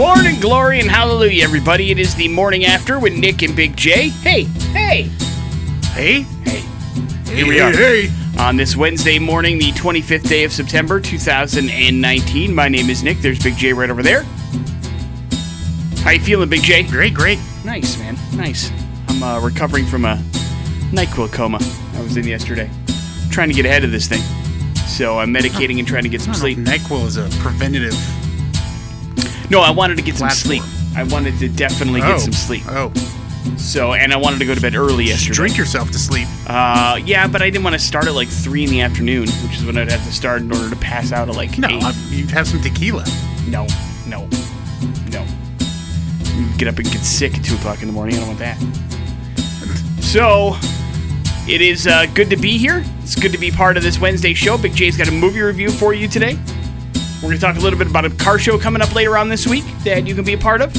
Morning glory and hallelujah, everybody. It is the morning after with Nick and Big J. Hey, hey, Hey, hey. Here we are. Hey, On this Wednesday morning, the 25th day of September, 2019. My name is Nick. There's Big J right over there. How you feeling, Big J? Great, great. Nice, man. Nice. I'm uh, recovering from a NyQuil coma I was in yesterday. Trying to get ahead of this thing. So I'm medicating and trying to get some I don't know sleep. NyQuil is a preventative. No, I wanted to get some Platform. sleep. I wanted to definitely oh. get some sleep. Oh, So, and I wanted to go to bed early yesterday. drink yourself to sleep. Uh, yeah, but I didn't want to start at like three in the afternoon, which is when I'd have to start in order to pass out at like No, eight. you'd have some tequila. no, no, no. Get up and get sick at two o'clock in the morning. I don't want that. So, it is uh, good to be here. It's good to be part of this Wednesday show. Big J's got a movie review for you today. We're going to talk a little bit about a car show coming up later on this week that you can be a part of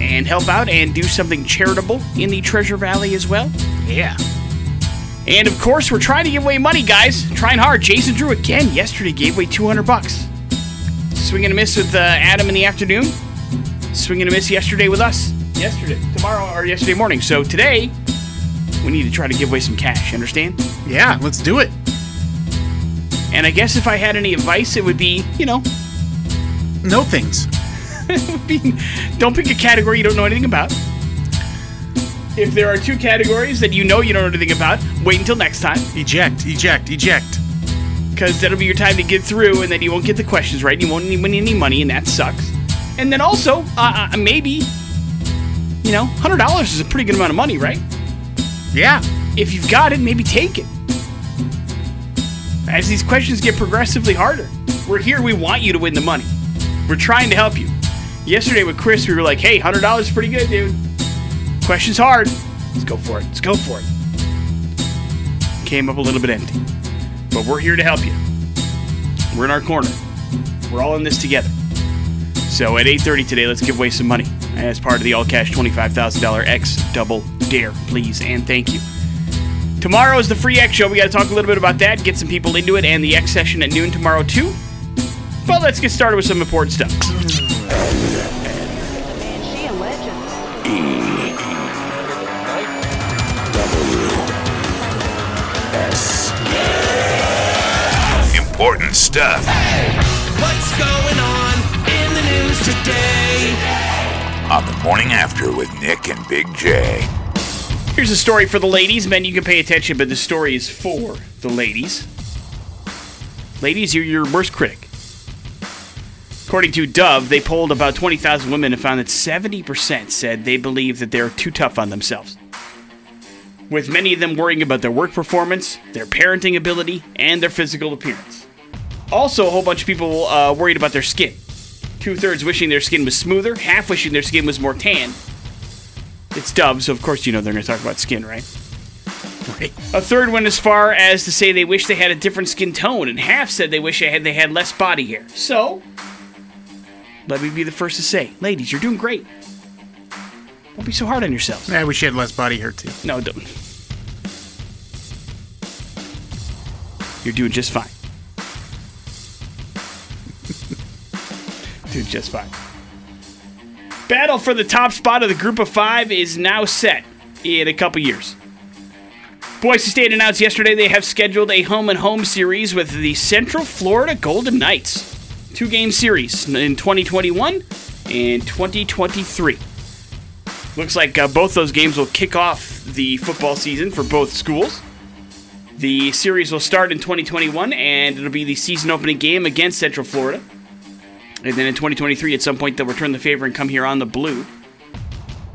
and help out and do something charitable in the Treasure Valley as well. Yeah. And of course, we're trying to give away money, guys. Trying hard. Jason Drew again yesterday gave away 200 bucks. Swing and a miss with uh, Adam in the afternoon. Swing and a miss yesterday with us. Yesterday, tomorrow, or yesterday morning. So today, we need to try to give away some cash. Understand? Yeah, let's do it. And I guess if I had any advice, it would be, you know, No things. be don't pick a category you don't know anything about. If there are two categories that you know you don't know anything about, wait until next time. Eject, eject, eject. because that'll be your time to get through, and then you won't get the questions right. and You won't win any money, and that sucks. And then also, uh, uh, maybe, you know, hundred dollars is a pretty good amount of money, right? Yeah. If you've got it, maybe take it. As these questions get progressively harder, we're here. We want you to win the money. We're trying to help you. Yesterday with Chris, we were like, "Hey, hundred dollars is pretty good, dude. Question's hard. Let's go for it. Let's go for it." Came up a little bit empty, but we're here to help you. We're in our corner. We're all in this together. So at 8:30 today, let's give away some money as part of the all cash $25,000 X Double Dare, please and thank you. Tomorrow is the free X show. We got to talk a little bit about that, get some people into it, and the X session at noon tomorrow too. But let's get started with some important stuff. She a legend. Important stuff. What's going on in the news today? On the morning after with Nick and Big J. Here's a story for the ladies. Men, you can pay attention, but the story is for the ladies. Ladies, you're your worst critic. According to Dove, they polled about 20,000 women and found that 70% said they believe that they're too tough on themselves. With many of them worrying about their work performance, their parenting ability, and their physical appearance. Also, a whole bunch of people uh, worried about their skin. Two thirds wishing their skin was smoother, half wishing their skin was more tan, it's Dove, so of course you know they're going to talk about skin, right? Right. A third went as far as to say they wish they had a different skin tone, and half said they wish they had, they had less body hair. So, let me be the first to say, ladies, you're doing great. Don't be so hard on yourselves. I wish you had less body hair too. No, don't. You're doing just fine. doing just fine. Battle for the top spot of the group of five is now set in a couple years. Boise State announced yesterday they have scheduled a home and home series with the Central Florida Golden Knights. Two game series in 2021 and 2023. Looks like uh, both those games will kick off the football season for both schools. The series will start in 2021, and it'll be the season opening game against Central Florida. And then in 2023, at some point, they'll return the favor and come here on the blue.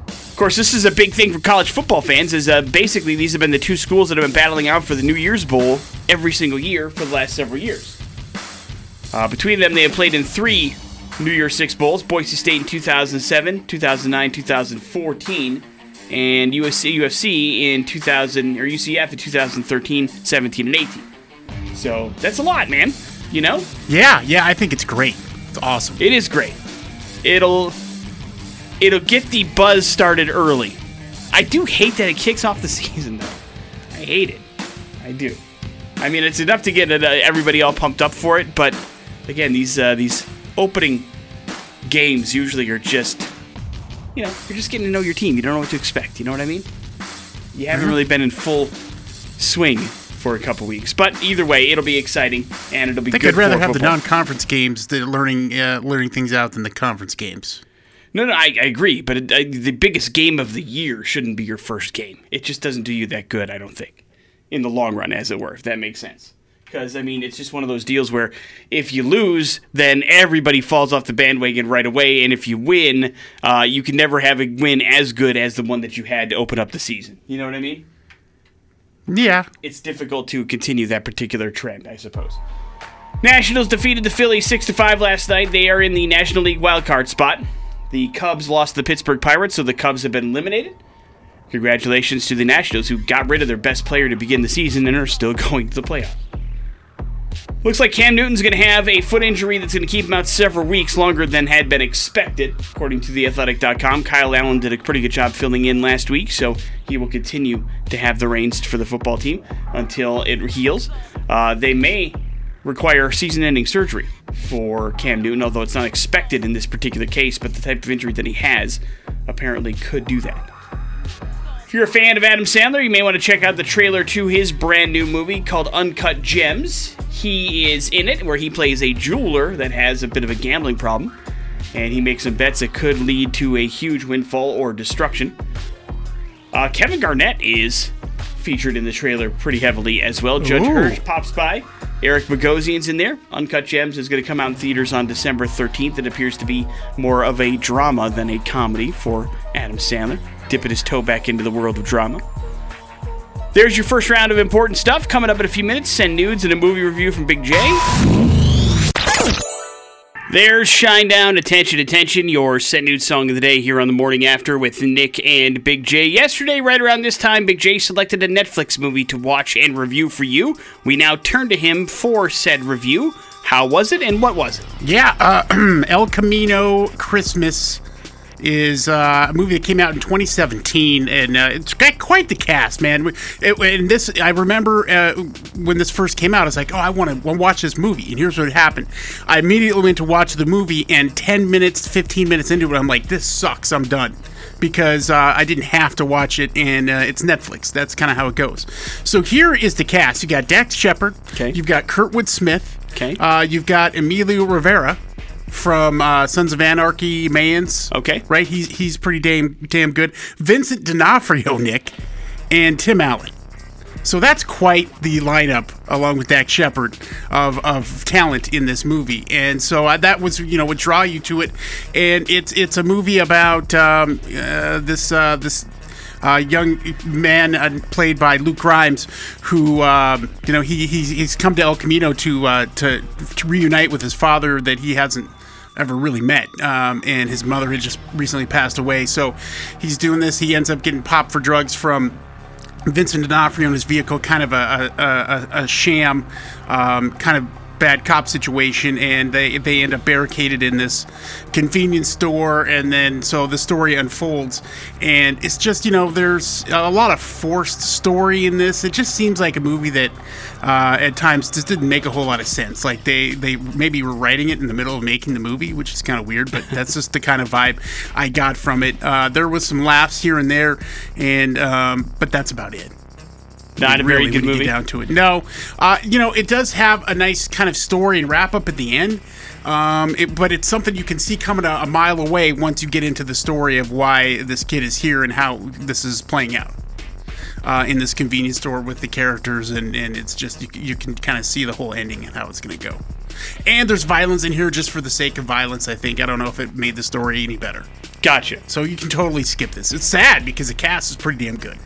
Of course, this is a big thing for college football fans, as uh, basically these have been the two schools that have been battling out for the New Year's Bowl every single year for the last several years. Uh, between them, they have played in three New Year's Six Bowls Boise State in 2007, 2009, 2014, and USC, UFC in 2000, or UCF in 2013, 17, and 18. So that's a lot, man. You know? Yeah, yeah, I think it's great. It's awesome. It is great. It'll it'll get the buzz started early. I do hate that it kicks off the season though. I hate it. I do. I mean, it's enough to get uh, everybody all pumped up for it, but again, these uh, these opening games usually are just, you know, you're just getting to know your team. You don't know what to expect. You know what I mean? You haven't really been in full swing for a couple weeks. But either way, it'll be exciting and it'll be I think good I'd rather have the non-conference games, the learning uh, learning things out, than the conference games. No, no, I, I agree. But it, I, the biggest game of the year shouldn't be your first game. It just doesn't do you that good, I don't think, in the long run, as it were, if that makes sense. Because, I mean, it's just one of those deals where if you lose, then everybody falls off the bandwagon right away. And if you win, uh, you can never have a win as good as the one that you had to open up the season. You know what I mean? Yeah, It's difficult to continue that particular trend, I suppose. Nationals defeated the Phillies 6 to 5 last night. They are in the National League wildcard spot. The Cubs lost to the Pittsburgh Pirates, so the Cubs have been eliminated. Congratulations to the Nationals, who got rid of their best player to begin the season and are still going to the playoffs. Looks like Cam Newton's going to have a foot injury that's going to keep him out several weeks longer than had been expected, according to theathletic.com. Kyle Allen did a pretty good job filling in last week, so he will continue to have the reins for the football team until it heals. Uh, they may require season ending surgery for Cam Newton, although it's not expected in this particular case, but the type of injury that he has apparently could do that. If you're a fan of Adam Sandler, you may want to check out the trailer to his brand new movie called Uncut Gems. He is in it, where he plays a jeweler that has a bit of a gambling problem, and he makes some bets that could lead to a huge windfall or destruction. Uh, Kevin Garnett is featured in the trailer pretty heavily as well. Judd Ooh. Hirsch pops by. Eric Bogosian's in there. Uncut Gems is going to come out in theaters on December 13th. It appears to be more of a drama than a comedy for Adam Sandler, dipping his toe back into the world of drama. There's your first round of important stuff. Coming up in a few minutes, send nudes and a movie review from Big J. There's Shinedown, Attention, Attention, your Send Nude song of the day here on the morning after with Nick and Big J. Yesterday, right around this time, Big J selected a Netflix movie to watch and review for you. We now turn to him for said review. How was it and what was it? yeah. Uh, El Camino Christmas is uh, a movie that came out in 2017, and uh, it's got quite the cast, man. It, and this, I remember uh, when this first came out, I was like, "Oh, I want to watch this movie." And here's what happened: I immediately went to watch the movie, and 10 minutes, 15 minutes into it, I'm like, "This sucks. I'm done." Because uh, I didn't have to watch it, and uh, it's Netflix. That's kind of how it goes. So here is the cast. You got Dax Shepard. Okay. You've got Kurtwood Smith. Okay. Uh, you've got Emilio Rivera from uh, Sons of Anarchy, Mayans. Okay. Right? He's he's pretty damn damn good. Vincent D'Onofrio, Nick, and Tim Allen. So that's quite the lineup, along with Dax Shepard, of, of talent in this movie. And so uh, that was, you know, would draw you to it. And it's it's a movie about um, uh, this uh, this uh, young man uh, played by Luke Grimes, who um, you know he he's, he's come to El Camino to, uh, to to reunite with his father that he hasn't ever really met, um, and his mother had just recently passed away. So he's doing this. He ends up getting popped for drugs from Vincent D'Onofrio in his vehicle, kind of a, a, a, a sham, um, kind of bad cop situation, and they they end up barricaded in this convenience store, and then so the story unfolds, and it's just you know there's a lot of forced story in this. It just seems like a movie that uh, at times just didn't make a whole lot of sense. Like they they maybe were writing it in the middle of making the movie, which is kind of weird, but that's just the kind of vibe I got from it. Uh, there was some laughs here and there, and um, but that's about it Not a very good movie. down to it. No, uh, you know it does have a nice kind of story and wrap up at the end, um, it, but it's something you can see coming a, a mile away once you get into the story of why this kid is here and how this is playing out. Uh, in this convenience store with the characters, and, and it's just you, you can kind of see the whole ending and how it's going to go. And there's violence in here just for the sake of violence. I think I don't know if it made the story any better. Gotcha. So you can totally skip this. It's sad because the cast is pretty damn good.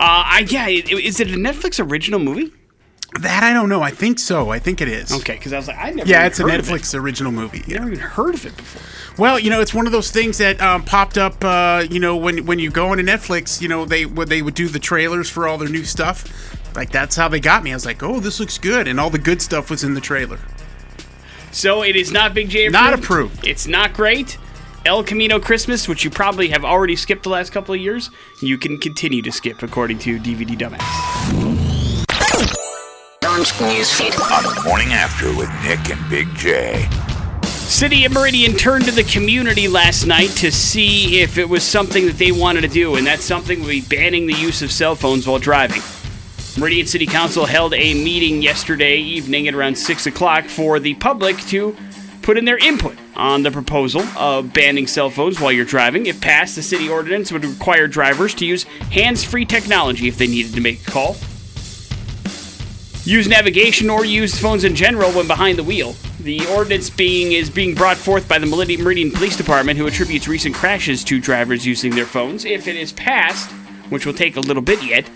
Uh, I, yeah, is it a Netflix original movie? That I don't know. I think so. I think it is. Okay, because I was like, I never. Yeah, even it's a of it. Netflix original movie. Yeah. Never even heard of it before. Well, you know, it's one of those things that um, popped up. Uh, you know, when when you go into Netflix, you know, they they would do the trailers for all their new stuff. Like that's how they got me. I was like, oh, this looks good, and all the good stuff was in the trailer. So it is not Big J approved. Not approved. It's not great. El Camino Christmas, which you probably have already skipped the last couple of years, you can continue to skip according to DVD Dumbass. On the morning after with Nick and Big J. City of Meridian turned to the community last night to see if it was something that they wanted to do, and that something would be banning the use of cell phones while driving. Meridian City Council held a meeting yesterday evening at around 6 o'clock for the public to put in their input on the proposal of banning cell phones while you're driving. If passed, the city ordinance would require drivers to use hands free technology if they needed to make a call, use navigation, or use phones in general when behind the wheel. The ordinance being is being brought forth by the Meridian Meridian Police Department, who attributes recent crashes to drivers using their phones. If it is passed, which will take a little bit yet,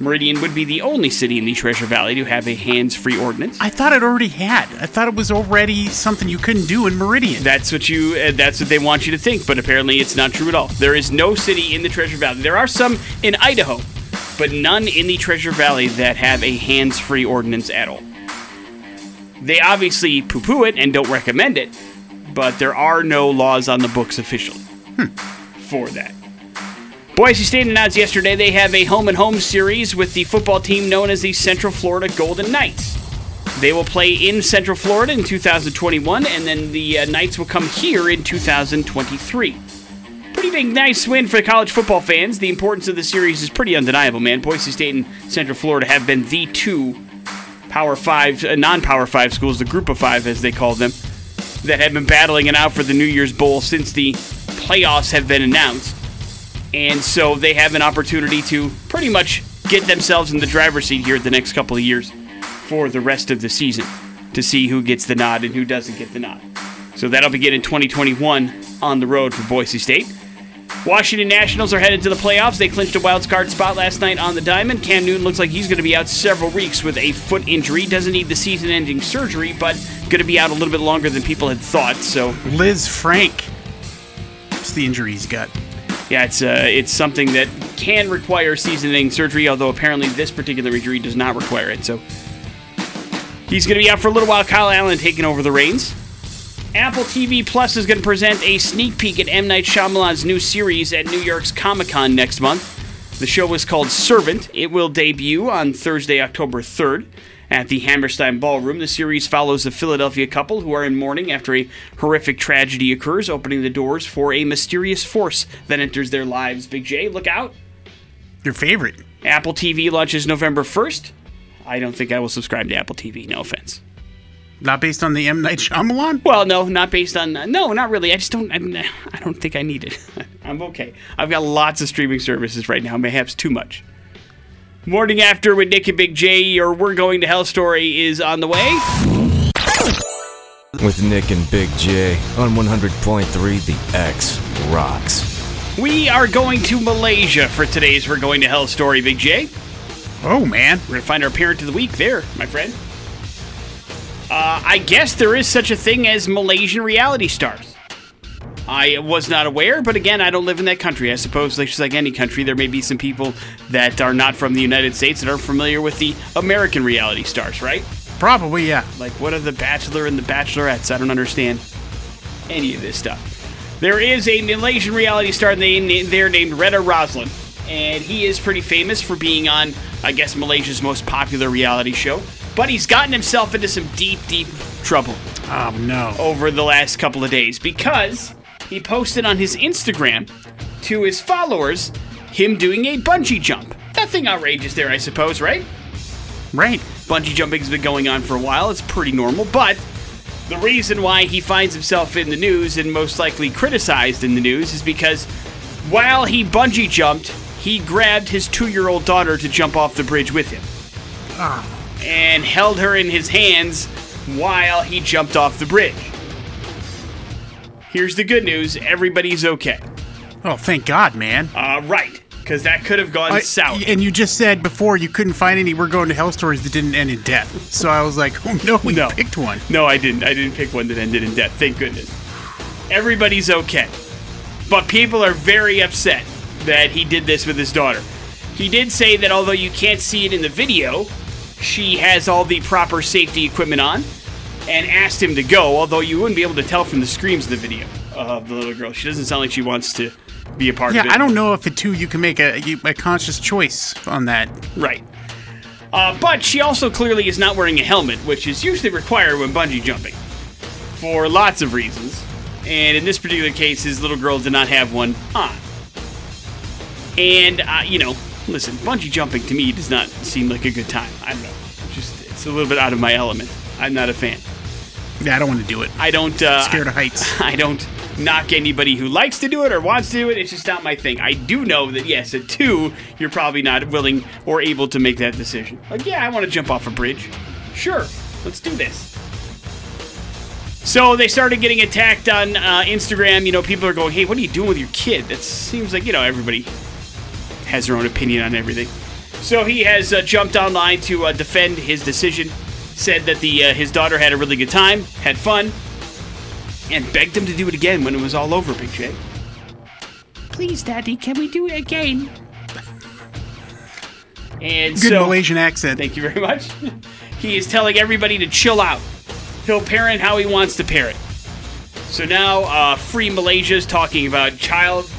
Meridian would be the only city in the Treasure Valley to have a hands-free ordinance. I thought it already had. I thought it was already something you couldn't do in Meridian. That's what you. Uh, that's what they want you to think, but apparently it's not true at all. There is no city in the Treasure Valley. There are some in Idaho, but none in the Treasure Valley that have a hands-free ordinance at all. They obviously poo-poo it and don't recommend it, but there are no laws on the books officially for that. Boise State announced yesterday they have a home and home series with the football team known as the Central Florida Golden Knights. They will play in Central Florida in 2021, and then the uh, Knights will come here in 2023. Pretty big, nice win for college football fans. The importance of the series is pretty undeniable, man. Boise State and Central Florida have been the two Power Five, uh, non-Power Five schools, the Group of Five as they call them, that have been battling it out for the New Year's Bowl since the playoffs have been announced. And so they have an opportunity to pretty much get themselves in the driver's seat here the next couple of years for the rest of the season to see who gets the nod and who doesn't get the nod. So that'll begin in 2021 on the road for Boise State. Washington Nationals are headed to the playoffs. They clinched a wild card spot last night on the diamond. Cam Newton looks like he's going to be out several weeks with a foot injury. Doesn't need the season-ending surgery, but going to be out a little bit longer than people had thought. So Lisfranc. It's the injury he's got. Yeah, it's uh, it's something that can require season-ending surgery. Although apparently this particular injury does not require it. So he's going to be out for a little while. Kyle Allen taking over the reins. Apple TV Plus is going to present a sneak peek at M. Night Shyamalan's new series at New York's Comic Con next month. The show is called Servant. It will debut on Thursday, October 3rd at the Hammerstein Ballroom. The series follows a Philadelphia couple who are in mourning after a horrific tragedy occurs, opening the doors for a mysterious force that enters their lives. Big J, look out. Your favorite. Apple TV launches November 1st. I don't think I will subscribe to Apple TV, no offense. Not based on the M. Night Shyamalan? Well, no, not based on. No, not really. I just don't. I, I don't think I need it. I'm okay. I've got lots of streaming services right now, perhaps too much. Morning after with Nick and Big J, or We're Going to Hell story is on the way. With Nick and Big J on 100.3 The X Rocks. We are going to Malaysia for today's We're Going to Hell story, Big J. Oh, man. We're going to find our parent of the week there, my friend. Uh, I guess there is such a thing as Malaysian reality stars. I was not aware, but again, I don't live in that country. I suppose, like, just like any country, there may be some people that are not from the United States that are familiar with the American reality stars, right? Probably, yeah. Like, what are the Bachelor and the Bachelorettes? I don't understand any of this stuff. There is a Malaysian reality star named, there named Retta Roslin, and he is pretty famous for being on, I guess, Malaysia's most popular reality show. But he's gotten himself into some deep, deep trouble Oh, no. over the last couple of days because he posted on his Instagram to his followers him doing a bungee jump. Nothing outrageous there, I suppose, right? Right. Bungee jumping has been going on for a while. It's pretty normal, but the reason why he finds himself in the news and most likely criticized in the news is because while he bungee jumped, he grabbed his two year old daughter to jump off the bridge with him ah. and held her in his hands while he jumped off the bridge. Here's the good news everybody's okay. Oh, thank God, man. Uh, right, because that could have gone I- south. and you just said before you couldn't find any We're Going to Hell stories that didn't end in death. So I was like, oh, no, we No. picked one. No, I didn't. I didn't pick one that ended in death. Thank goodness. Everybody's okay. But people are very upset that he did this with his daughter. He did say that although you can't see it in the video, she has all the proper safety equipment on and asked him to go, although you wouldn't be able to tell from the screams of the video of the little girl. She doesn't sound like she wants to be a part Yeah, of it. Yeah, I don't know if it too you can make a, a conscious choice on that. Right. Uh, but she also clearly is not wearing a helmet, which is usually required when bungee jumping. for lots of reasons. And in this particular case, his little girl did not have one on. And, uh, you know, listen, bungee jumping to me does not seem like a good time. I don't know. Just, it's a little bit out of my element. I'm not a fan. Yeah, I don't want to do it. I don't. Uh, Scared of heights. I don't knock anybody who likes to do it or wants to do it. It's just not my thing. I do know that yes, at two, you're probably not willing or able to make that decision. Like, yeah, I want to jump off a bridge. Sure, let's do this. So they started getting attacked on uh, Instagram. You know, people are going, "Hey, what are you doing with your kid?" That seems like you know everybody has their own opinion on everything. So he has uh, jumped online to uh, defend his decision. Said that the uh, his daughter had a really good time, had fun, and begged him to do it again when it was all over. Big J. Please, Daddy, can we do it again? And Good so, Malaysian accent. Thank you very much. he is telling everybody to chill out. He'll parent how he wants to parent. So now, uh, Free Malaysia is talking about child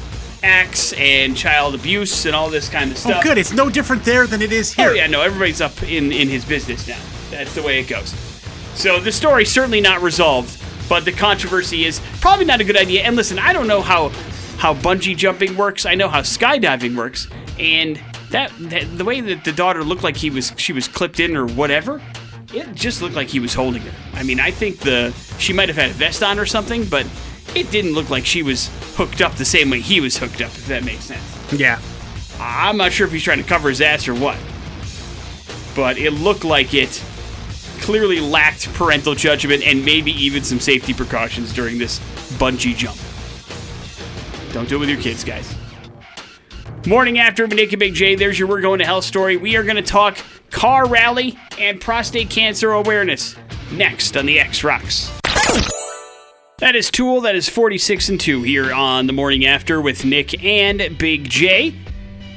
acts and child abuse and all this kind of stuff. Oh, good. It's no different there than it is here. Oh yeah, no, everybody's up in in his business now. That's the way it goes. So the story's certainly not resolved, but the controversy is probably not a good idea. And listen, I don't know how how bungee jumping works. I know how skydiving works, and that, that the way that the daughter looked like he was she was clipped in or whatever. It just looked like he was holding her. I mean, I think the she might have had a vest on or something, but it didn't look like she was hooked up the same way he was hooked up. If that makes sense. Yeah. I'm not sure if he's trying to cover his ass or what. But it looked like it clearly lacked parental judgment and maybe even some safety precautions during this bungee jump. Don't do it with your kids, guys. Morning after Nick and Big J, there's your We're Going to Hell story. We are going to talk car rally and prostate cancer awareness next on the X Rocks. That is Tool. That is 46 and 2 here on the morning after with Nick and Big J.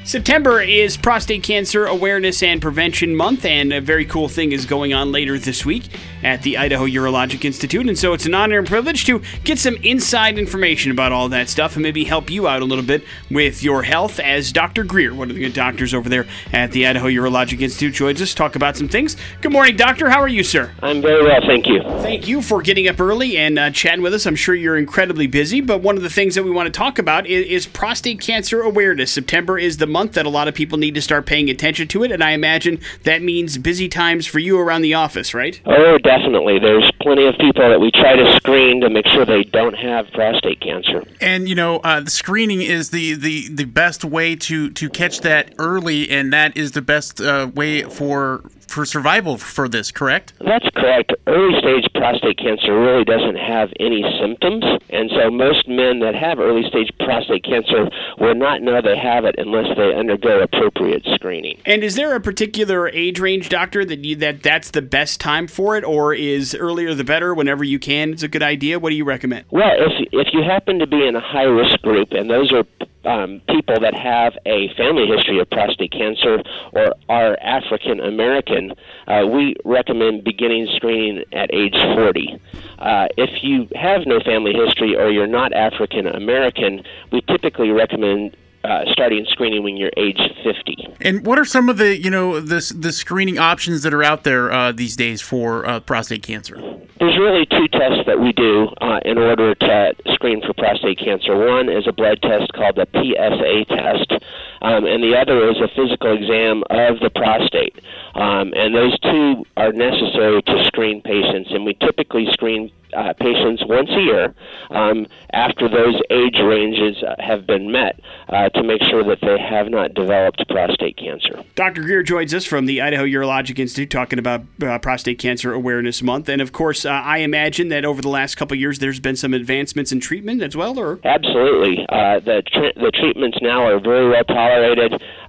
September is Prostate Cancer Awareness and Prevention Month, and a very cool thing is going on later this week at the Idaho Urologic Institute. And so it's an honor and privilege to get some inside information about all that stuff and maybe help you out a little bit with your health as Dr. Greer, one of the good doctors over there at the Idaho Urologic Institute, joins us to talk about some things. Good morning, Doctor. How are you, sir? I'm very well, thank you. Thank you for getting up early and uh, chatting with us. I'm sure you're incredibly busy, but one of the things that we want to talk about is, is prostate cancer awareness. September is the month that a lot of people need to start paying attention to it, and I imagine that means busy times for you around the office, right? Oh, definitely. There's plenty of people that we try to screen to make sure they don't have prostate cancer. And you know, uh, the screening is the, the, the best way to, to catch that early, and that is the best uh, way for for survival for this. Correct? That's correct. Early stage prostate cancer really doesn't have any symptoms, and so most men that have early stage prostate cancer will not know they have it unless they undergo appropriate screening. And is there a particular age range, doctor, that you, that that's the best time for it, or is earlier the better? Whenever you can, it's a good idea. What do you recommend? Well, if if you happen to be in a high risk group, and those are um, people that have a family history of prostate cancer or are African American, uh, we recommend beginning screening at age 40. Uh, if you have no family history or you're not African American, we typically recommend uh, starting screening when you're age 50. And what are some of the you know the the screening options that are out there uh, these days for uh, prostate cancer? There's really two tests that we do uh, in order to screen for prostate cancer. One is a blood test called the PSA test, um, and the other is a physical exam of the prostate. Um, and those two are necessary to screen patients, and we typically screen uh, patients once a year um, after those age ranges uh, have been met uh, to make sure that they have not developed prostate cancer. Dr. Greer joins us from the Idaho Urologic Institute talking about uh, Prostate Cancer Awareness Month. And of course, uh, I imagine that over the last couple of years, there's been some advancements in treatment as well, or? Absolutely. Uh, the, tr- the treatments now are very well tolerated,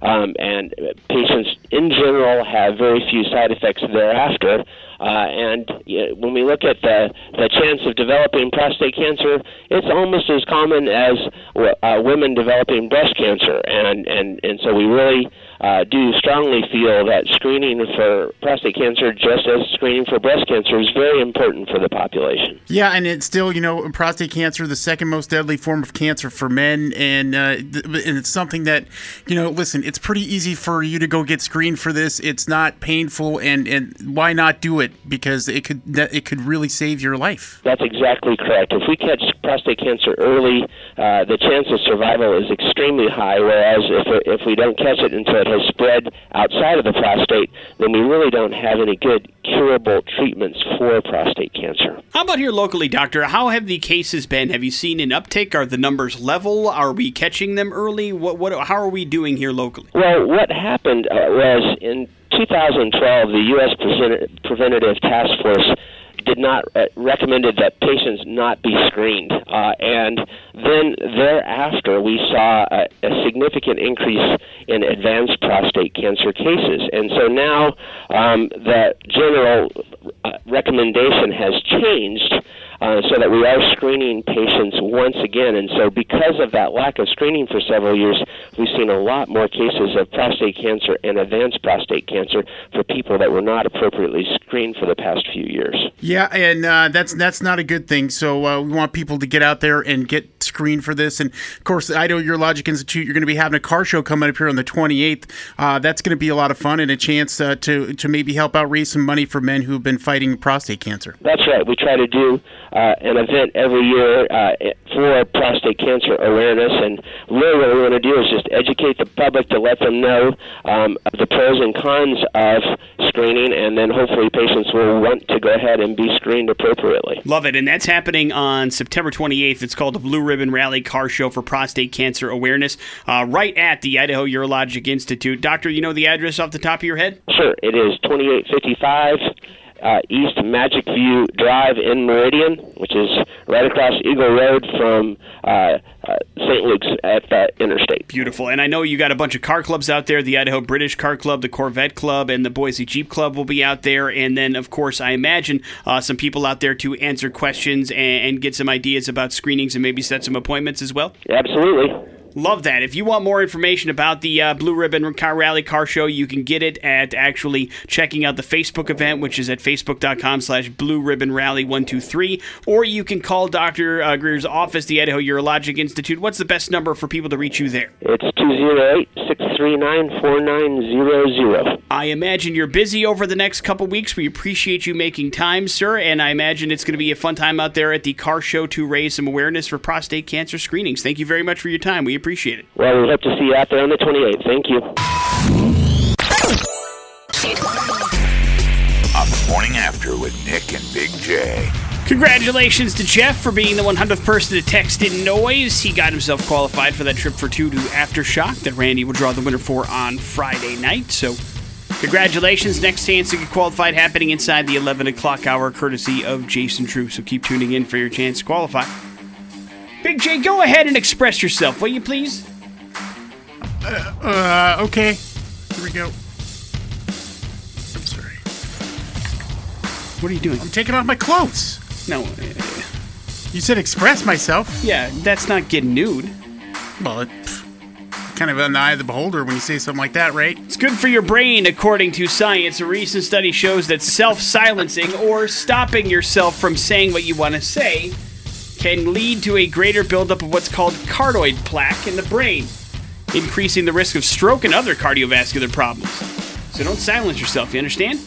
um, and patients in general have very few side effects thereafter. Uh, and when we look at the, the chance of developing prostate cancer, it's almost as common as uh, women developing breast cancer. And, and, and so we really uh, do strongly feel that screening for prostate cancer, just as screening for breast cancer, is very important for the population. Yeah, and it's still, you know, prostate cancer, the second most deadly form of cancer for men, and uh, th- and it's something that, you know, listen, it's pretty easy for you to go get screened for this. It's not painful, and and why not do it? Because it could that, it could really save your life. That's exactly correct. If we catch prostate cancer early, uh, the chance of survival is extremely high. Whereas if if we don't catch it until it has spread outside of the prostate, then we really don't have any good curable treatments for prostate cancer. How about here locally, doctor? How have the cases been? Have you seen an uptick? Are the numbers level? Are we catching them early? What what? How are we doing here locally? Well, what happened uh, was in 2012, the U.S. Preventative Task Force did not uh, recommended that patients not be screened, uh, and then thereafter we saw a, a significant increase in advanced prostate cancer cases, and so now um, the general uh, recommendation has changed uh, so that we are screening patients once again. And so, because of that lack of screening for several years, we've seen a lot more cases of prostate cancer and advanced prostate cancer for people that were not appropriately screened for the past few years. Yeah, and uh, that's that's not a good thing. So uh, we want people to get out there and get screened for this. And of course, the Idaho Urologic Institute, you're going to be having a car show coming up here on the 28th. Uh, that's going to be a lot of fun and a chance uh, to to maybe help out raise some money for men who've been fighting prostate cancer. That's right. We try to do uh, an event every year uh, for prostate cancer awareness, and really what we want to do is just educate the public to let them know um, the pros and cons of screening, and then hopefully patients will want to go ahead and be screened appropriately. Love it. And that's happening on September 28th. It's called the Blue Ribbon Rally Car Show for Prostate Cancer Awareness, uh, right at the Idaho Urologic Institute. Doctor, you know the address off the top of your head? Sure, it is 2855 uh, East Magic View Drive in Meridian, which is right across Eagle Road from uh, uh, St. Luke's at that interstate. Beautiful. And I know you got a bunch of car clubs out there. The Idaho British Car Club, the Corvette Club, and the Boise Jeep Club will be out there. And then, of course, I imagine uh, some people out there to answer questions and, and get some ideas about screenings and maybe set some appointments as well. Absolutely. Love that. If you want more information about the uh, Blue Ribbon Car Rally Car Show, you can get it at actually checking out the Facebook event, which is at facebook.com slash Blue Ribbon Rally 123. Or you can call Dr. Uh, Greer's office, the Idaho Urologic Institute. What's the best number for people to reach you there? It's 208 639 4900. I imagine you're busy over the next couple weeks. We appreciate you making time, sir. And I imagine it's going to be a fun time out there at the car show to raise some awareness for prostate cancer screenings. Thank you very much for your time. We appreciate it. Well, we hope to see you out there on the 28th. Thank you. On the morning after with Nick and Big J. Congratulations to Jeff for being the 100th person to text in noise. He got himself qualified for that trip for two to Aftershock that Randy will draw the winner for on Friday night. So, congratulations. Next chance to get qualified happening inside the 11 o'clock hour, courtesy of Jason Drew. So, keep tuning in for your chance to qualify. Big J, go ahead and express yourself, will you please? Uh, okay. Here we go. I'm sorry. What are you doing? I'm taking off my clothes. No, uh, You said express myself. yeah, that's not getting nude. Well, it, pff, kind of in the eye of the beholder when you say something like that, right? It's good for your brain, according to science. A recent study shows that self silencing or stopping yourself from saying what you want to say can lead to a greater buildup of what's called carotid plaque in the brain, increasing the risk of stroke and other cardiovascular problems. So don't silence yourself, you understand?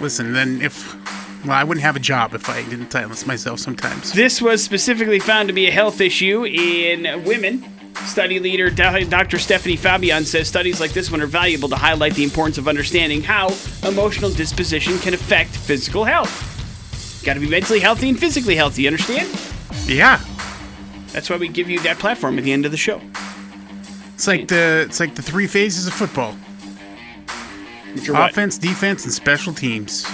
Listen, then if well, I wouldn't have a job if I didn't silence myself sometimes. This was specifically found to be a health issue in women. Study leader Dr. Stephanie Fabian says studies like this one are valuable to highlight the importance of understanding how emotional disposition can affect physical health. Got to be mentally healthy and physically healthy, you understand? Yeah, That's why we give you that platform at the end of the show. it's like the it's like the three phases of football: Which are what? offense, defense, and special teams.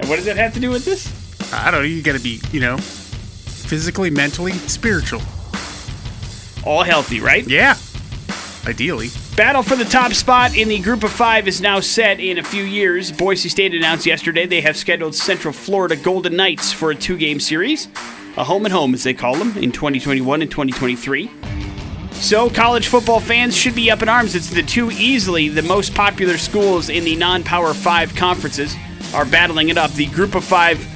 And what does that have to do with this? I don't know. You got to be, you know, physically, mentally, spiritual. All healthy, right? Yeah, ideally. Battle for the top spot in the group of five is now set in a few years. Boise State announced yesterday they have scheduled Central Florida Golden Knights for a two game series, a home and home as they call them, in 2021 and 2023. So, college football fans should be up in arms. It's the two easily the most popular schools in the non Power 5 conferences are battling it up. The group of five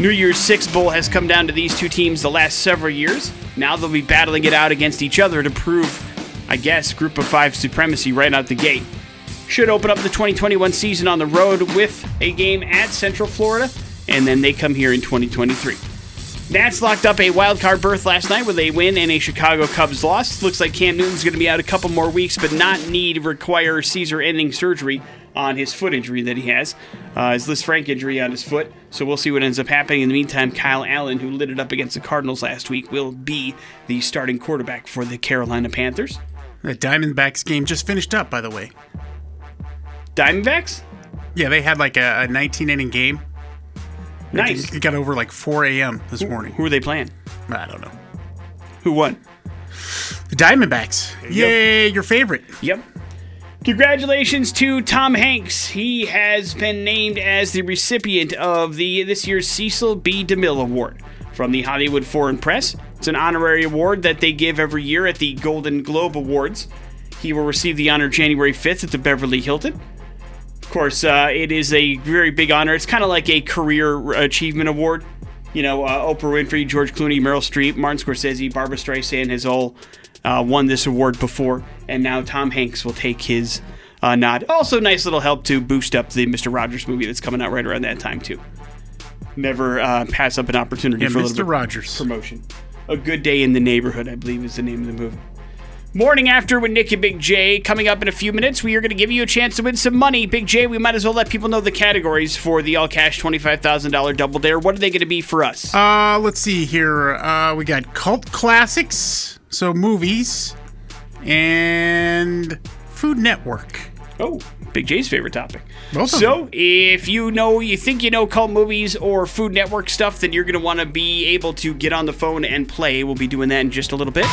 New Year's Six Bowl has come down to these two teams the last several years. Now they'll be battling it out against each other to prove I guess, Group of Five supremacy right out the gate. Should open up the 2021 season on the road with a game at Central Florida, and then they come here in 2023. Nats locked up a wild card berth last night with a win and a Chicago Cubs loss. Looks like Cam Newton's going to be out a couple more weeks, but not need require Caesar-ending surgery on his foot injury that he has, uh, his Lisfranc injury on his foot. So we'll see what ends up happening. In the meantime, Kyle Allen, who lit it up against the Cardinals last week, will be the starting quarterback for the Carolina Panthers. The Diamondbacks game just finished up, by the way. Diamondbacks, Yeah, they had like a, a 19 inning game. Nice. It got over like 4 a.m. this morning. Who are they playing? I don't know. Who won? The Diamondbacks. you go. Yay, your favorite. Yep. Congratulations to Tom Hanks. He has been named as the recipient of the this year's Cecil B. DeMille Award from the Hollywood Foreign Press. It's an honorary award that they give every year at the Golden Globe Awards. He will receive the honor January 5th at the Beverly Hilton. Of course, uh, it is a very big honor. It's kind of like a career achievement award. You know, uh, Oprah Winfrey, George Clooney, Meryl Streep, Martin Scorsese, Barbra Streisand has all uh, won this award before, and now Tom Hanks will take his uh, nod. Also, nice little help to boost up the Mister Rogers movie that's coming out right around that time too. Never uh, pass up an opportunity Yeah, for a little Mr. Rogers. promotion. A Good Day in the Neighborhood, I believe, is the name of the movie. Morning after with Nick and Big J. Coming up in a few minutes, we are going to give you a chance to win some money. Big J, we might as well let people know the categories for the all cash $25,000 double dare. What are they going to be for us? Uh, let's see here. Uh, we got cult classics, so movies, and Food Network. Oh, Big J's favorite topic. Both so, if you know, you think you know cult movies or Food Network stuff, then you're going to want to be able to get on the phone and play. We'll be doing that in just a little bit.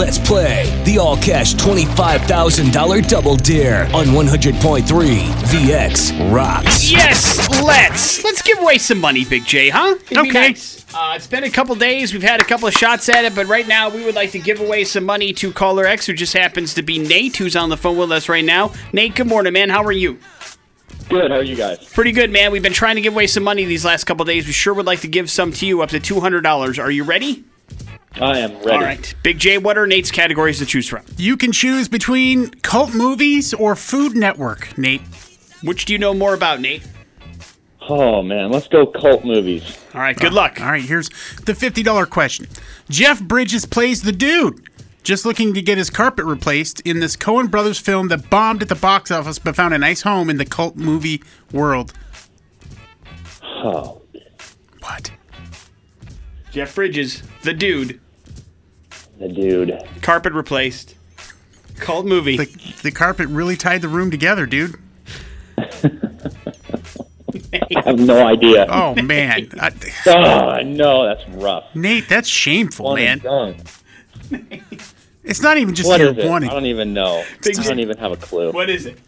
Let's play the all cash $25,000 double dare on 100.3 VX Rocks. Yes, let's. Let's give away some money, Big J, huh? It'd be Okay. nice. Uh, it's been a couple days. We've had a couple of shots at it, but right now we would like to give away some money to caller X, who just happens to be Nate, who's on the phone with us right now. Nate, good morning, man. How are you? Good. How are you guys? Pretty good, man. We've been trying to give away some money these last couple days. We sure would like to give some to you, up to two hundred dollars. Are you ready? I am ready. All right, Big J. What are Nate's categories to choose from? You can choose between cult movies or Food Network, Nate. Which do you know more about, Nate? Oh man, let's go cult movies. All right, good luck. All right, here's the $50 question. Jeff Bridges plays the dude. Just looking to get his carpet replaced in this Coen Brothers film that bombed at the box office but found a nice home in the cult movie world. Oh, What? Jeff Bridges, the dude, the dude. carpet replaced, cult movie. The, the carpet really tied the room together, dude. I have no idea. Oh, man. I, Oh no, that's rough. Nate, that's shameful, One man. It's not even just What your is it? one. I don't even know. Big I J- don't even have a clue. what is it?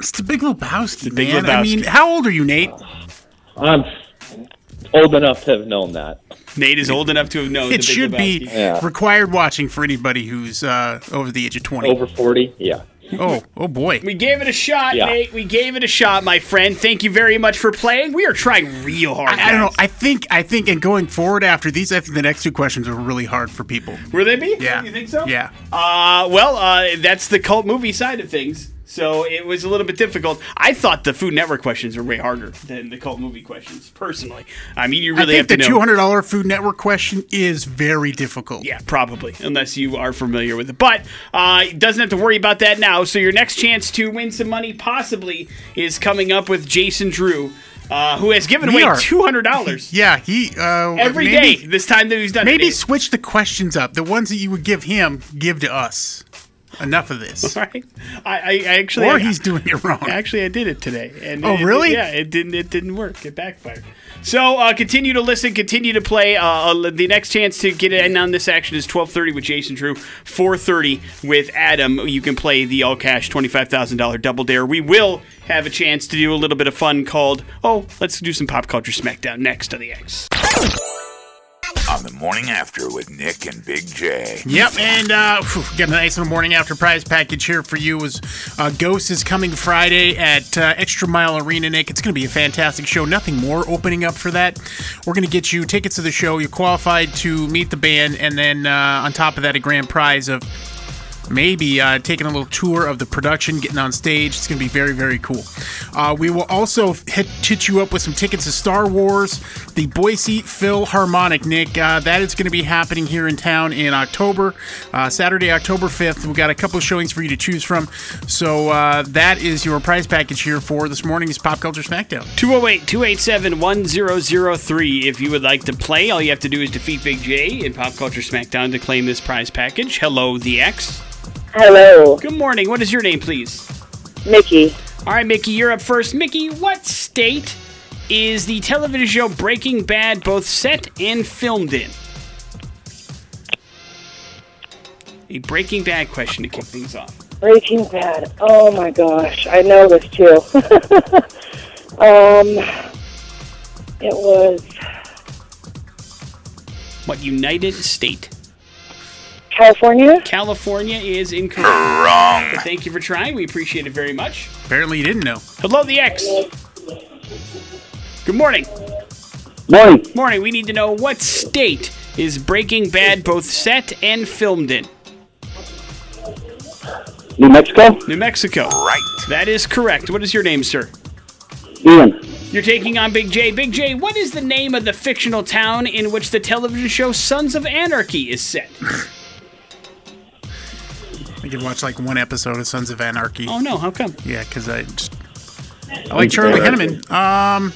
It's the Big Lebowski, Big man. I mean, how old are you, Nate? I'm old enough to have known that. Nate is old enough to have known. It the Big should be Yeah. required watching for anybody who's uh, over the age of 20. Over forty. Yeah. Oh, oh boy. We gave it a shot, Yeah. Nate. We gave it a shot, my friend. Thank you very much for playing. We are trying real hard. I, I don't know. I think I think and going forward after these, I think the next two questions are really hard for people. Will they be? Yeah. You think so? Yeah. Uh, well, uh, that's the cult movie side of things. So it was a little bit difficult. I thought the Food Network questions were way harder than the cult movie questions, personally. I mean, you I really have think to the two hundred dollar Food Network question is very difficult. Yeah, probably, unless you are familiar with it. But uh, doesn't have to worry about that now. So your next chance to win some money possibly is coming up with Jason Drew, uh, who has given We away two hundred dollars Yeah, he uh, every day maybe, this time that he's done. Maybe it. switch the questions up. The ones that you would give him, give to us. Enough of this. Right? I, I, I actually, or he's doing it wrong. Actually, I did it today. And Oh, it- really? yeah, it didn't. It didn't work. It backfired. So uh, continue to listen. Continue to play. Uh, uh, the next chance to get in on this action is twelve thirty with Jason Drew, four thirty with Adam. You can play the all cash twenty five thousand dollar double dare. We will have a chance to do a little bit of fun called oh let's do some pop culture smackdown next on the X. on the morning after with Nick and Big J. Yep, and uh, whew, got a nice little morning after prize package here for you. Is uh, Ghost is coming Friday at uh, Extra Mile Arena, Nick. It's going to be a fantastic show. Nothing more opening up for that. We're going to get you tickets to the show. You're qualified to meet the band, and then uh, on top of that, a grand prize of maybe uh, taking a little tour of the production, getting on stage. It's going to be very, very cool. Uh, we will also hit, hit you up with some tickets to Star Wars, the Boise Philharmonic, Nick. Uh, that is going to be happening here in town in October, uh, Saturday, October 5th. We've got a couple of showings for you to choose from. So uh, that is your prize package here for this morning's Pop Culture Smackdown. 208 287 1003. If you would like to play, all you have to do is defeat Big J in Pop Culture Smackdown to claim this prize package. Hello, the X. Hello, Good morning. What is your name, please? Mickey. All right, Mickey, you're up first. Mickey, what state is the television show Breaking Bad both set and filmed in? A Breaking Bad question to kick things off. Breaking Bad. Oh my gosh, I know this too. um, it was What United State? California. California is incorrect. Wrong. But thank you for trying. We appreciate it very much. Apparently, you didn't know. Hello, the X. Good morning. Morning. Morning. We need to know what state is Breaking Bad both set and filmed in? New Mexico. New Mexico. Right. That is correct. What is your name, sir? Ian. You're taking on Big J. Big J, what is the name of the fictional town in which the television show Sons of Anarchy is set? I could watch like one episode of Sons of Anarchy. Oh no, how come? Yeah, because I just I like Charlie Henneman. Um,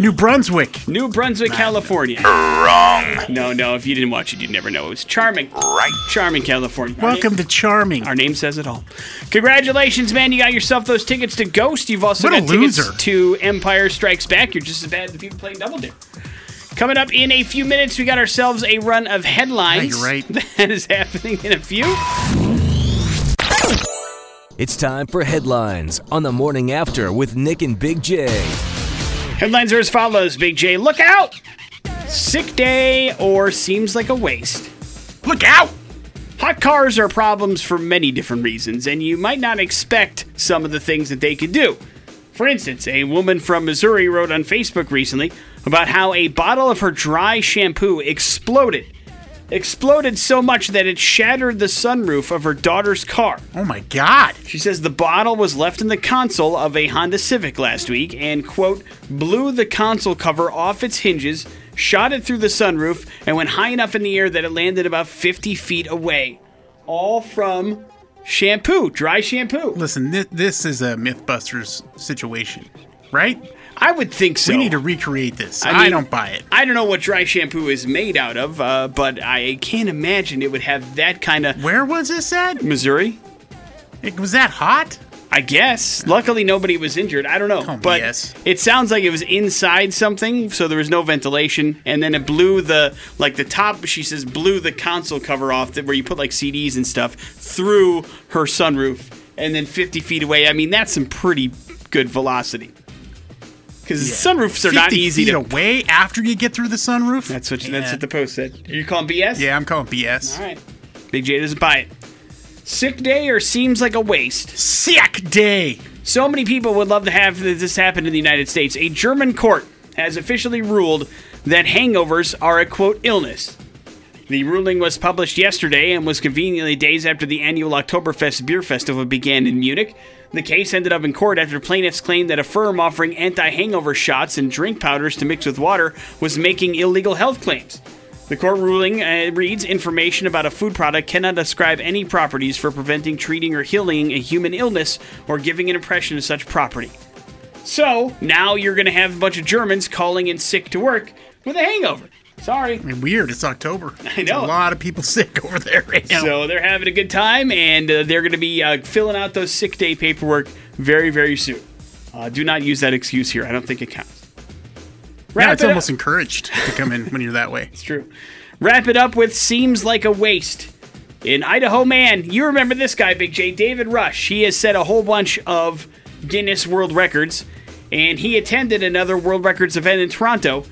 New Brunswick. New Brunswick, California. Wrong. No, no, if you didn't watch it, you'd never know. It was Charming. Right. Charming, California. Welcome name- to Charming. Our name says it all. Congratulations, man. You got yourself those tickets to Ghost. You've also What a got tickets to Empire Strikes Back. You're just as bad as the people playing Double Dare. Coming up in a few minutes, we got ourselves a run of headlines. Yeah, you're right. That is happening in a few. It's time for headlines on the morning after with Nick and Big J. Headlines are as follows Big J, look out! Sick day or seems like a waste. Look out! Hot cars are problems for many different reasons, and you might not expect some of the things that they could do. For instance, a woman from Missouri wrote on Facebook recently about how a bottle of her dry shampoo exploded. Exploded so much that it shattered the sunroof of her daughter's car. Oh my God! She says the bottle was left in the console of a Honda Civic last week and, quote, blew the console cover off its hinges, shot it through the sunroof, and went high enough in the air that it landed about 50 feet away. All from shampoo, dry shampoo. Listen, this, this is a MythBusters situation, right? I would think so. We need to recreate this. I I, mean- don't buy it. I don't know what dry shampoo is made out of, uh, but I can't imagine it would have that kind of. Where was this at? Missouri? It, was that hot? I guess. Luckily, nobody was injured. I don't know, Don't but BS. it sounds like it was inside something, so there was no ventilation, and then it blew the like the top. She says blew the console cover off, that where you put like CDs and stuff, through her sunroof, and then 50 feet away. I mean, that's some pretty good velocity. Because sunroofs are not easy feet to. away after you get through the sunroof. That's what Yeah. that's what the post said. Are you calling BS? Yeah, I'm calling BS. All right. Big J doesn't buy it. Sick day or seems like a waste. Sick day. So many people would love to have this happen in the United States. A German court has officially ruled that hangovers are a quote illness. The ruling was published yesterday and was conveniently days after the annual Oktoberfest beer festival began in Munich. The case ended up in court after plaintiffs claimed that a firm offering anti hangover shots and drink powders to mix with water was making illegal health claims. The court ruling uh, reads information about a food product cannot describe any properties for preventing, treating, or healing a human illness or giving an impression of such property. So now you're going to have a bunch of Germans calling in sick to work with a hangover. Sorry. I mean, weird. It's October. I know. There's a lot of people sick over there right now. So they're having a good time, and uh, they're going to be uh, filling out those sick day paperwork very, very soon. Uh, do not use that excuse here. I don't think it counts. yeah, it's it up- almost encouraged to come in when you're that way. It's true. Wrap it up with seems like a waste. In Idaho, man, you remember this guy, Big J, David Rush. He has set a whole bunch of Guinness World Records, and he attended another World Records event in Toronto.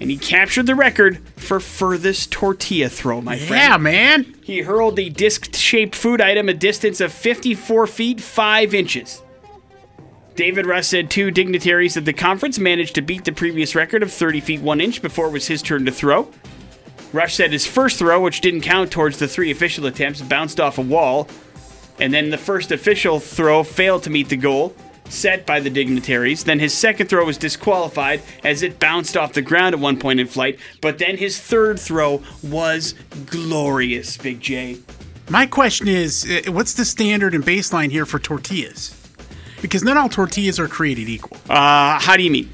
And he captured the record for furthest tortilla throw, my friend. Yeah, man. He hurled the disc shaped food item a distance of 54 feet 5 inches. David Rush said two dignitaries at the conference managed to beat the previous record of 30 feet 1 inch before it was his turn to throw. Rush said his first throw, which didn't count towards the three official attempts, bounced off a wall, and then the first official throw failed to meet the goal set by the dignitaries. Then his second throw was disqualified as it bounced off the ground at one point in flight, but then his third throw was glorious, Big J. My question is, uh, what's the standard and baseline here for tortillas? Because not all tortillas are created equal. Uh, how do you mean?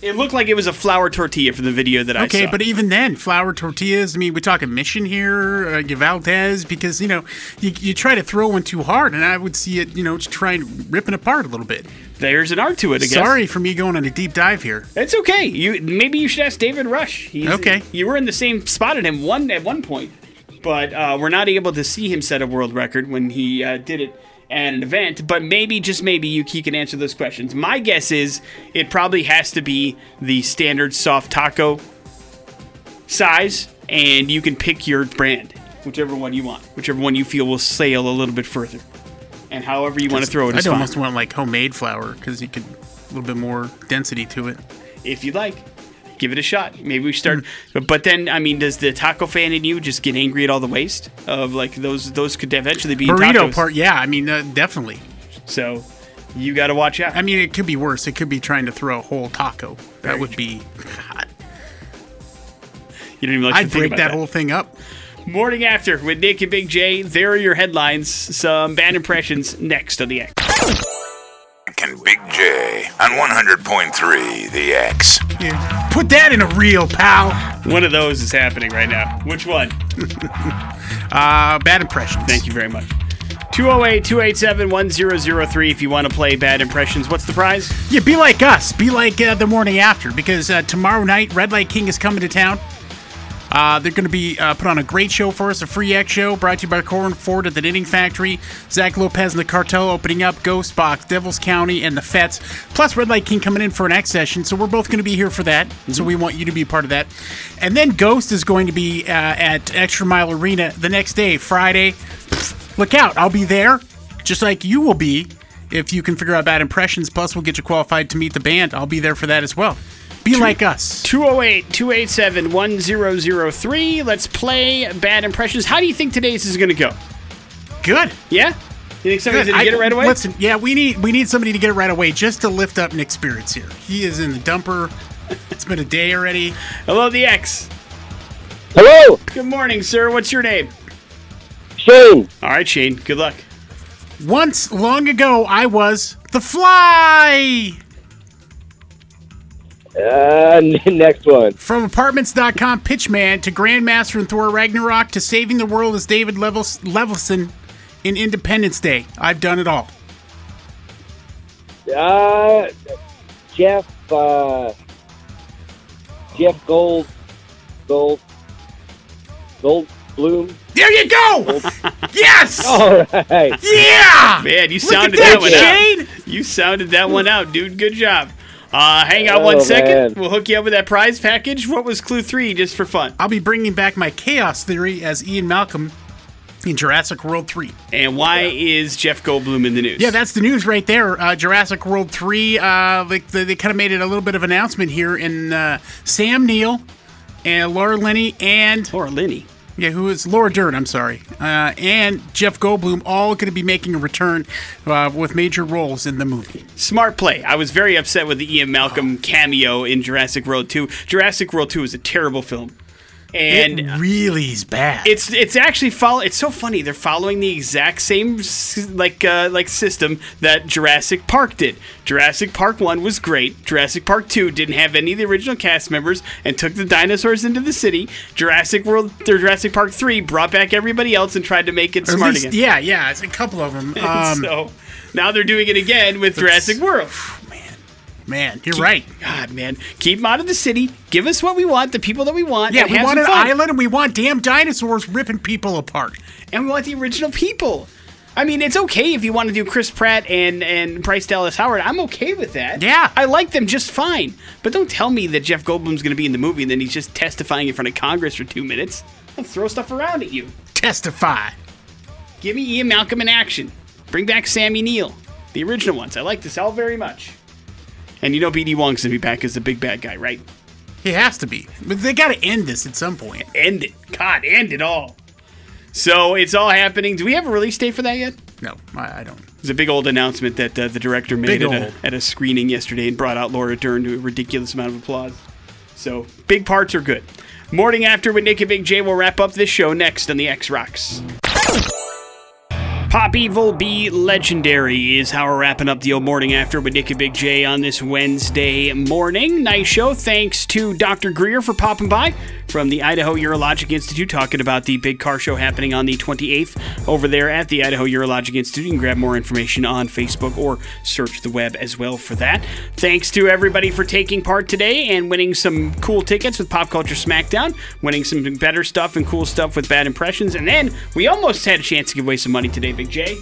It looked like it was a flour tortilla for the video that I saw. Okay, but even then, flour tortillas. I mean, we talking Mission here, uh, Valdez, because you know you, you try to throw one too hard, and I would see it, you know, just try and apart a little bit. there's an art to it, I guess. Sorry for me going on a deep dive here. It's okay. You maybe you should ask David Rush. He's, Okay. You were in the same spot at him one at one point, but uh, we're not able to see him set a world record when he uh, did it at an event. But maybe, just maybe, you can answer those questions. My guess is it probably has to be the standard soft taco size, and you can pick your brand, whichever one you want, whichever one you feel will sail a little bit further, and however you want to throw it, I'd almost want like homemade flour because you could a little bit more density to it. if you'd like. Give it a shot. Maybe we start, but, but then I mean, does the taco fan in you just get angry at all the waste of like those? Those could eventually be Burrito tacos. part, yeah. I mean, uh, definitely. So you got to watch out. I mean, it could be worse. It could be trying to throw a whole taco. That would be. God, you don't even like I'd break about that, that. whole thing up. Morning after with Nick and Big J. There are your headlines. Some bad impressions next on the X. Nick and Big J on 100.3 The X. Yeah. Put that in a reel, pal. One of those is happening right now. Which one? Uh, bad impressions. Thank you very much. 208 287 1003 if you want to play bad impressions. What's the prize? Yeah, be like us. Be like uh, the morning after because uh, tomorrow night, Red Light King is coming to town. Uh, they're going to be uh, put on a great show for us, a free X show brought to you by Corwin Ford at the Knitting Factory, Zach Lopez and the Cartel opening up, Ghost Box, Devils County, and the Fets. Plus, Red Light King coming in for an X session, so we're both going to be here for that. So we want you to be part of that. And then Ghost is going to be uh, at Extra Mile Arena the next day, Friday. Pfft, Look out, I'll be there, just like you will be. If you can figure out bad impressions, plus we'll get you qualified to meet the band. I'll be there for that as well. Be like us. 208 287 1003. Let's play bad impressions. How do you think today's is going to go? Good. Yeah? You think somebody's going to get it right away? Listen, yeah, we need we need somebody to get it right away just to lift up Nick's spirits here. He is in the dumper. It's been a day already. Hello, the X. Hello, Good morning, sir. What's your name? Shane. All right, Shane. Good luck. Once long ago, I was the fly. Uh, next one. From apartments.com pitchman to Grandmaster in Thor Ragnarok to saving the world as David Levels- Levelson in Independence Day. I've done it all. Uh, Jeff. Uh, Jeff Gold. Gold. Gold Bloom. There you go. yes. All right. Yeah. Man, you Look sounded that, that, one Shane. out. You sounded that one out, dude. Good job. Uh, hang on one Oh, second. man. We'll hook you up with that prize package. What was clue three, just for fun? I'll be bringing back my chaos theory as Ian Malcolm in Jurassic World 3. And why is Jeff Goldblum in the news? Yeah, that's the news right there. Uh, Jurassic World 3, uh, they, they, they kind of made it a little bit of an announcement here. And uh, Sam Neill and Laura Linney and, Laura Linney. Yeah, who is Laura Dern, I'm sorry, uh, and Jeff Goldblum all going to be making a return uh, with major roles in the movie. Smart play. I was very upset with the Ian Malcolm cameo in Jurassic World 2. Jurassic World 2 is a terrible film. And it really is bad. it's it's actually follow. It's so funny. They're following the exact same like uh, like system that Jurassic Park did. Jurassic Park one was great. Jurassic Park two didn't have any of the original cast members and took the dinosaurs into the city. Jurassic World or Jurassic Park three brought back everybody else and tried to make it Or smart least- again. Yeah, yeah, it's a couple of them. Um, so now they're doing it again with Jurassic World. Man, you're right. God, man, keep them out of the city. Give us what we want, the people that we want. Yeah, we want an fun. island and we want damn dinosaurs ripping people apart. and we want the original people. I mean, it's okay if you want to do Chris Pratt and and Bryce Dallas Howard. I'm okay with that. Yeah. I like them just fine. But don't tell me that Jeff Goldblum's going to be in the movie and then he's just testifying in front of Congress for two minutes. I'll throw stuff around at you. Testify. Give me Ian Malcolm in action. Bring back Sammy Neill, the original ones. I like this all very much. And you know BD Wong's gonna be back as the big bad guy, right? He has to be. But they got to end this at some point. End it. God, end it all. So it's all happening. Do we have a release date for that yet? No, I, I don't. There's a big old announcement that uh, the director made at a, at a screening yesterday and brought out Laura Dern to a ridiculous amount of applause. So big parts are good. Morning after with Nick and Big J will wrap up this show next on the X Rocks. Pop Evil Be Legendary is how we're wrapping up the old morning after with Nick and Big J on this Wednesday morning. Nice show. Thanks to Dr. Greer for popping by from the Idaho Urologic Institute talking about the big car show happening on the 28th over there at the Idaho Urologic Institute. You can grab more information on Facebook or search the web as well for that. Thanks to everybody for taking part today and winning some cool tickets with Pop Culture Smackdown, winning some better stuff and cool stuff with Bad Impressions, and then we almost had a chance to give away some money today, Big J.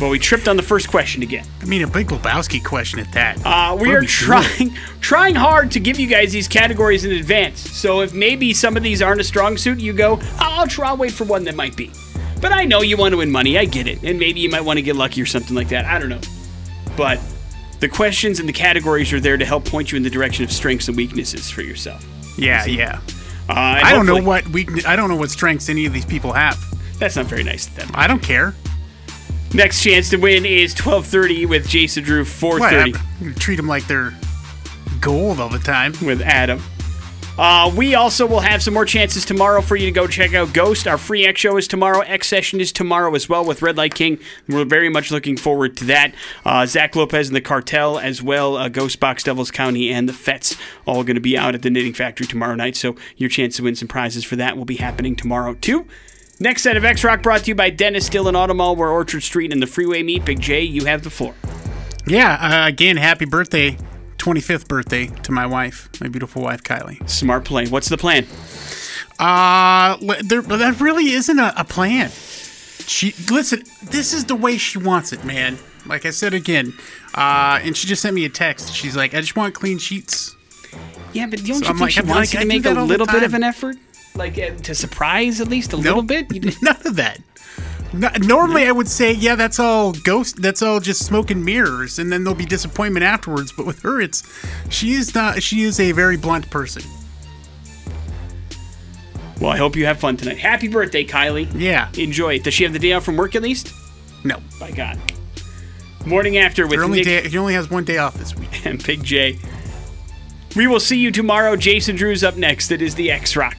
But we tripped on the first question again. I mean, a big Lebowski question at that. Uh, we What are trying trying hard to give you guys these categories in advance. So if maybe some of these aren't a strong suit, you go, I'll try. I'll wait for one that might be. But I know you want to win money. I get it, and maybe you might want to get lucky or something like that. I don't know. But the questions and the categories are there to help point you in the direction of strengths and weaknesses for yourself. Yeah, yeah. Uh, I don't know what we. I don't know what strengths any of these people have. That's not very nice of them. I don't care. Next chance to win is 12:30 with Jason Drew. 4:30. Treat them like they're gold all the time. with Adam. Uh, we also will have some more chances tomorrow for you to go check out Ghost. Our free X show is tomorrow. X session is tomorrow as well with Red Light King. We're very much looking forward to that. Uh, Zach Lopez and the Cartel as well. Uh, Ghost Box, Devils County, and the Fets all going to be out at the Knitting Factory tomorrow night. So your chance to win some prizes for that will be happening tomorrow too. Next set of X Rock brought to you by Dennis Dillon Automall, where Orchard Street and the Freeway meet. Big J, you have the floor. Yeah. Uh, again, happy birthday, 25th birthday to my wife, my beautiful wife Kylie. Smart play. What's the plan? Uh, there, but that really isn't a, a plan. She listen. This is the way she wants it, man. Like I said again, uh, and she just sent me a text. She's like, "I just want clean sheets." Yeah, but don't So you I'm think like, she wants like, you to I make a that all the little bit of an effort? Like uh, to surprise at least a little bit? You did- None of that. No, normally, I would say, yeah, that's all ghost. That's all just smoke and mirrors, and then there'll be disappointment afterwards. But with her, it's she is not. She is a very blunt person. well, I hope you have fun tonight. Happy birthday, Kylie. Yeah. Enjoy it. Does she have the day off from work at least? No. By God. Morning after with Her only Nick day. He only has one day off this week. and Big J. We will see you tomorrow. Jason Drew's up next. It is the X Rock.